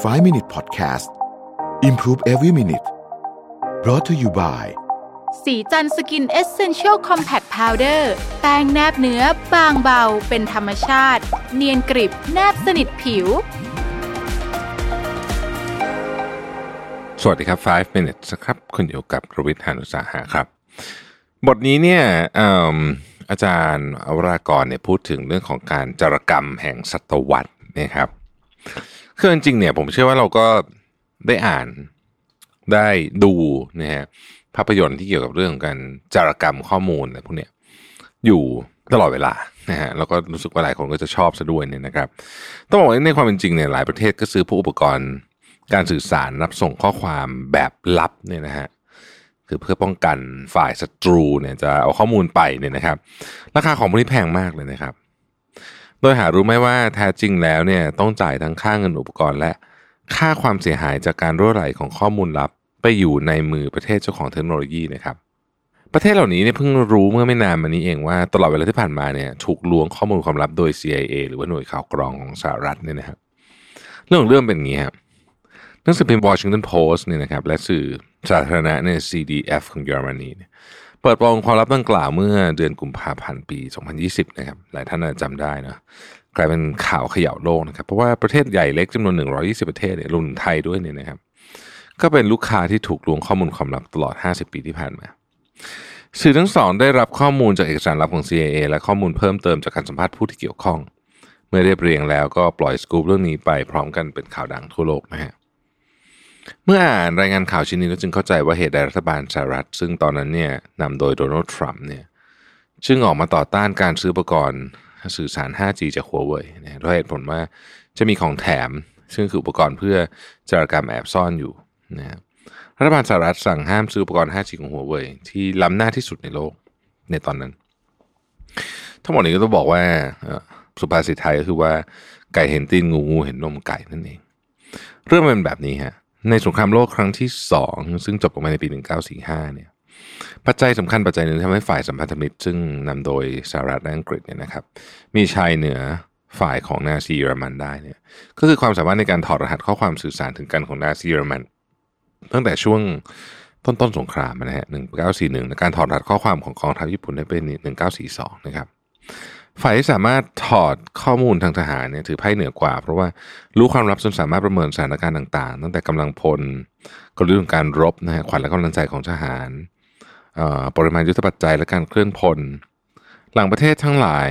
5 Minute Podcast Improve Every Minute brought to you by ศรีจันทร์ Skin Essential Compact Powder แป้งแนบเนื้อบางเบา เป็นธรรมชาติ เนียนกริบ แนบสนิทผิว สวัสดีครับ 5 minutes ครับ คุณอยู่กับรวิทยานุสาหะครับ บทนี้เนี่ยอืมอาจารย์อวรากรเนี่ยพูดถึงเรื่องของการจารกรรมแห่งศตวรรษนะครับ คือจริงเนี่ยผมเชื่อว่าเราก็ได้อ่านได้ดูนะฮะภาพยนตร์ที่เกี่ยวกับเรื่องของการจารกรรมข้อมูลอะไรพวกเนี้ยอยู่ตลอดเวลานะฮะแล้วก็รู้สึกว่าหลายคนก็จะชอบซะด้วยเนี่ยนะครับ ต้องบอกว่าในความเป็นจริงเนี่ยหลายประเทศก็ซื้อพวกอุปกรณ์การสื่อสารรับส่งข้อความแบบลับเนี่ยนะฮะคือเพื่อป้องกันฝ่ายศัตรูเนี่ยจะเอาข้อมูลไปเนี่ยนะครับ ราคาของพวกนี้แพงมากเลยนะครับ โดยหารู้ไหมว่าแท้จริงแล้วเนี่ยต้องจ่ายทั้งค่าเงินอุปกรณ์ และค่าความเสียหายจากการรั่วไหลของข้อมูลลับ ไปอยู่ในมือประเทศเจ้าของเทคโนโลยีนะครับ ประเทศเหล่านี้เนี่ยเพิ่งรู้เมื่อไม่นานมานี้เองว่าตลอดเวลาที่ผ่านมาเนี่ยถูกล้วงข้อมูลความลับโดย CIA หรือว่าหน่วยข่าวกรองของสหรัฐเนี่ยนะครับเรื่องเรื่องเป็นอย่างนี้ครับหนังสือพิมพ์ Washington Post เนี่ยนะครับและสื่อสาธารณะเนี่ย CDF ของเยอรมนี เปิดโปงความลับดังกล่าวเมื่อเดือนกุมภาพันธ์ปี 2020 นะครับ หลายท่านอาจจะจำได้นะกลายเป็นข่าวเขย่าโลกนะครับ เพราะว่าประเทศใหญ่เล็กจำนวน 120 ประเทศเนี่ยรวมไทยด้วยเนี่ยนะครับ ก็เป็นลูกค้าที่ถูกลวงข้อมูลความลับตลอด 50 ปีที่ผ่านมาสื่อทั้งสองได้รับข้อมูลจากเอกสารลับของ CIA และข้อมูลเพิ่มเติมจากการสัมภาษณ์ผู้ที่เกี่ยวข้อง เมื่อเรียบเรียงแล้วก็ปล่อยสกู๊ปเรื่องนี้ไปพร้อมกันเป็นข่าวดังทั่วโลกนะฮะ เมื่ออ่านรายงานข่าวชิ้นนี้แล้วจึงเข้าใจว่าเหตุใดรัฐบาลสหรัฐ ซึ่งตอนนั้นเนี่ยนำโดยโดนัลด์ทรัมป์เนี่ยจึงออกมาต่อต้านการซื้ออุปกรณ์สื่อสาร 5G จากหัวเว่ยนะด้วยเหตุผลว่าจะมีของแถม ซึ่งคืออุปกรณ์เพื่อจารกรรมแอบซ่อนอยู่นะรัฐบาลสหรัฐสั่งห้ามซื้ออุปกรณ์ 5G ของหัวเว่ยที่ล้ำหน้าที่สุดในโลกในตอนนั้น ทั้งหมดนี้ก็ต้องบอกว่าสุภาษิตไทยก็คือว่าไก่เห็นตีนงูงูเห็นนมไก่นั่นเอง เรื่องมันเป็นแบบนี้ฮะ ในสงครามโลกครั้งที่สองซึ่งจบลงมาในปี 1945 เนี่ยปัจจัยสำคัญปัจจัยหนึ่งที่ทำให้ฝ่ายสัมพันธมิตร ซึ่งนำโดยสหรัฐและอังกฤษเนี่ยนะครับ มีชายเหนือฝ่ายของนาซีเยอรมันได้เนี่ยก็คือความสามารถในการถอดรหัสข้อความสื่อสารถึงกันของนาซีเยอรมัน ตั้งแต่ช่วงต้นต้นสงครามนะฮะ1941ในการถอดรหัสข้อความของกองทัพญี่ปุ่นได้เป็น1942นะครับ ฝ่ายที่สามารถถอดข้อมูลทางทหารเนี่ยถือไพ่เหนือกว่า เพราะว่ารู้ความลับจนสามารถประเมินสถานการณ์ต่างๆ ตั้งแต่กำลังพลกลยุทธ์ของการรบนะฮะขวัญและกำลังใจของทหารปริมาณยุทธปัจจัยและการเคลื่อนพล หลังประเทศทั้งหลาย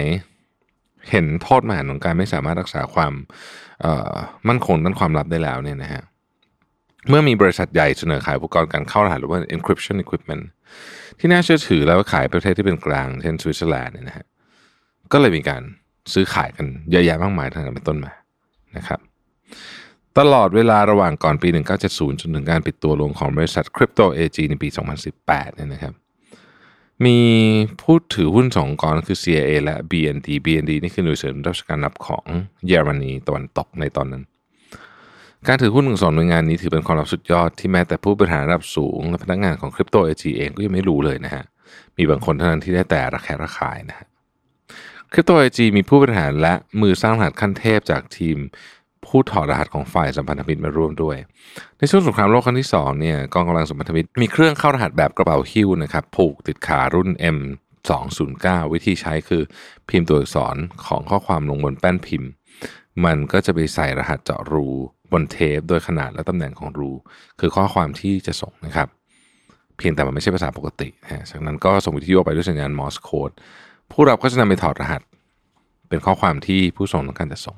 เห็นโทษมหันของการไม่สามารถรักษาความมั่นคงด้านความลับได้แล้วเนี่ยนะฮะเมื่อมีบริษัทใหญ่เสนอขายอุปกรณ์การเข้ารหัสหรือว่า encryption equipment ที่น่าเชื่อถือแล้วก็ขายประเทศที่เป็นกลางเช่นสวิตเซอร์แลนด์เนี่ยนะฮะ ก็เลยมีการซื้อขายกันเยอะแยะมากมายทางนั้นเป็นต้นมานะครับ ตลอดเวลาระหว่างก่อนปี 1970 จนถึงการปิดตัวลงของบริษัท Crypto AG ในปี 2018 เนี่ยนะครับ มีผู้ถือหุ้นสองกองคือ CIA และ BND BND นี่คือหน่วยเสริมราชการลับของเยอรมนีตะวันตกในตอนนั้น การถือหุ้นของสองหน่วยงานนี้ถือเป็นความลับสุดยอดที่แม้แต่ผู้บริหารระดับสูงและพนักงานของ Crypto AG เองก็ยังไม่รู้เลยนะฮะมีบางคนเท่านั้นที่ได้แต่ระแคะระคายนะฮะ คริปโตไอจีมีผู้บริหารและมือสร้างรหัสขั้นเทพจากทีมผู้ถอดรหัสของฝ่ายสัมพันธมิตรมาร่วมด้วย ในช่วงสงครามโลกครั้งที่สองเนี่ยกองกำลังสัมพันธมิตรมีเครื่องเข้ารหัสแบบกระเป๋าหิ้วนะครับผูกติดขารุ่น M 209 วิธีใช้คือพิมพ์ตัวอักษรของข้อความลงบนแป้นพิมพ์ มันก็จะไปใส่รหัสเจาะรูบนเทปโดยขนาดและตำแหน่งของรู คือข้อความที่จะส่งนะครับ เพียงแต่มันไม่ใช่ภาษาปกตินะจากนั้นก็ส่งวิทยุออกไปด้วยสัญญาณมอร์สโค้ด ผู้รับก็จะนำไปถอดรหัส เป็นข้อความที่ผู้ส่งต้องการจะส่ง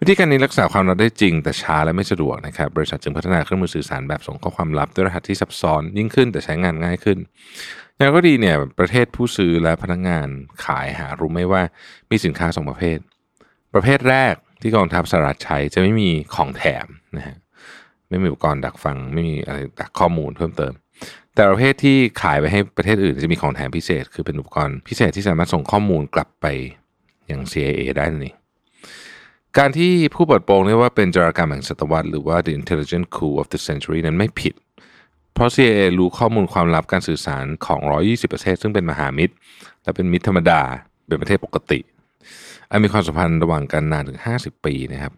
วิธีการนี้รักษาความลับได้จริง แต่ช้าและไม่สะดวกนะครับบริษัทจึงพัฒนาเครื่องมือสื่อสารแบบส่งข้อความลับด้วยรหัสที่ซับซ้อนยิ่งขึ้นแต่ใช้งานง่ายขึ้นอย่างก็ดีเนี่ยประเทศผู้ซื้อและพนักงานขายหารู้ไหม่ว่ามีสินค้าสองประเภท ประเภทแรกที่กองทัพสหรัฐใช้จะไม่มีของแถมนะฮะไม่มีอุปกรณ์ดักฟัง ไม่มีอะไรดักข้อมูลเพิ่มเติม แต่ประเภทที่ขายไปให้ประเทศอื่นจะมีของแถมพิเศษ คือเป็นอุปกรณ์พิเศษที่สามารถส่งข้อมูลกลับไปยัง CIA ได้นั่นเองการที่ผู้เปิดโปงเรียกว่าเป็นจารกรรมแห่งศตวรรษหรือว่า the intelligent coup of the century นั้นไม่ผิด เพราะ CIA รู้ข้อมูลความลับการสื่อสารของ 120 ประเทศ ซึ่งเป็นมหามิตร และเป็นมิตรธรรมดา เป็นประเทศปกติอันมีความสัมพันธ์ระหว่างกันนานถึง 50 ปีนะครับ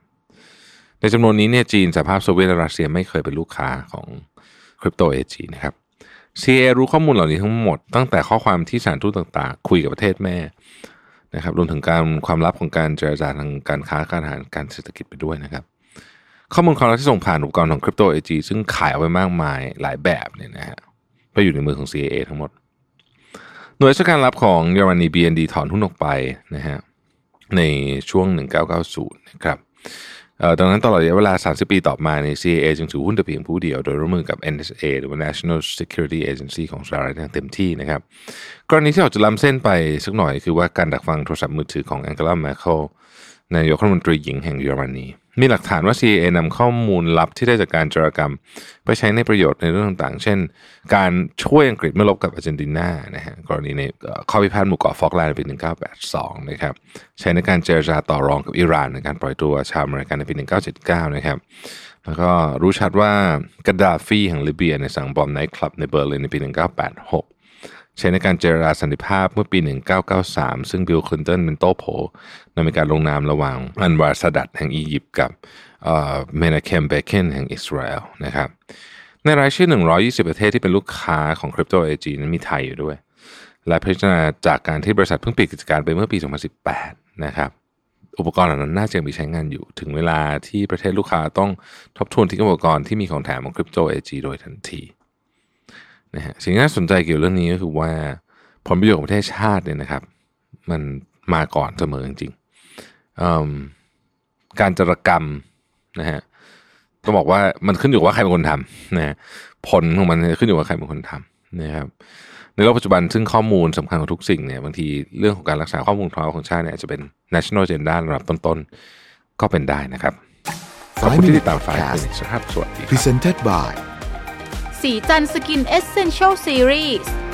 ในจำนวนนี้เนี่ยจีนสหภาพโซเวียตและรัสเซียไม่เคยเป็นลูกค้าของคริปโตเอจีนะครับ CIA รู้ข้อมูลเหล่านี้ทั้งหมด ตั้งแต่ข้อความที่สารทูตต่างๆ คุยกับประเทศแม่นะครับรวมถึงการความลับของการเจรจาทางการค้าการหารการเศรษฐกิจไปด้วยนะครับ ข้อมูลความลับที่ส่งผ่านอุปกรณ์ของคริปโตเอจีซึ่งขายเอาไปมากมายหลายแบบเนี่ยนะฮะไปอยู่ในมือของ CIA ทั้งหมด หน่วยราชการลับของเยอรมนี BND ถอนหุ้นออกไปนะฮะในช่วง 1990 นะครับ ดังนั้นตลอดระยะเวลา 30 ปีต่อมาใน CIA จึงถือหุ้นแต่เพียงผู้เดียว โดยร่วมมือกับ NSA หรือว่า National Security Agency ของสหรัฐอย่างเต็มที่นะครับ กรณีที่เราจะล้ำเส้นไปสักหน่อยคือว่าการดักฟังโทรศัพท์มือถือของแองเกลาแมคเคิลนายกรัฐมนตรีหญิงแห่งเยอรมนี มีหลักฐานว่า CIA นำข้อมูลลับที่ได้จากการจารกรรม ไปใช้ในประโยชน์ในเรื่องต่างๆ เช่น การช่วยอังกฤษเมื่อรบกับอาร์เจนตินานะฮะกรณีในข้อพิพาทหมู่เกาะฟอล์กแลนด์ในปี 1982 นะครับ ใช้ในการเจรจาต่อรองกับอิหร่านในการปล่อยตัวชาวอเมริกันในปี 1979 นะครับ แล้วก็รู้ชัดว่ากาดาฟีแห่งลิเบียในสั่ง bomb ไนต์คลับในเบอร์ลินในปี 1986 ใช้ในการเจรจาสันติภาพเมื่อปี 1993 ซึ่งบิลคลินตันเป็นโต้โผในมีการลงนามระหว่างอันวาร์ซาดัดแห่งอียิปต์กับเมนาเคมเบเคนแห่งอิสราเอลนะครับในรายชื่อ 120 ประเทศที่เป็นลูกค้าของคริปโตเอจีนั้นมีไทยอยู่ด้วย และพิจารณาจากการที่บริษัทเพิ่งปิดกิจการไปเมื่อปี 2018 นะครับอุปกรณ์เหล่านั้นน่าจะยังมีใช้งานอยู่ ถึงเวลาที่ประเทศลูกค้าต้องทบทวนทิ้งอุปกรณ์ที่มีของแถมของคริปโตเอจีโดยทันที นะฮะสิ่งที่น่าสนใจเกี่ยวกับเรื่องนี้ก็คือว่าผลประโยชน์ของประเทศชาติเนี่ยนะครับ มันมาก่อนเสมอจริงๆการจารกรรมนะฮะต้องบอกว่ามันขึ้นอยู่ว่าใครเป็นคนทำนะผลของมันขึ้นอยู่กับว่าใครเป็นคนทำนะครับ ในโลกปัจจุบันซึ่งข้อมูลสำคัญของทุกสิ่งเนี่ยบางทีเรื่องของการรักษาข้อมูลของชาติเนี่ยจะเป็น national agenda ระดับต้นๆ ก็เป็นได้นะครับขอบคุณที่ติดตาม5 Minutes minutes นะครับสวัสดีครับ Presented by สีจันสกินเอเซนเชลซีรีส์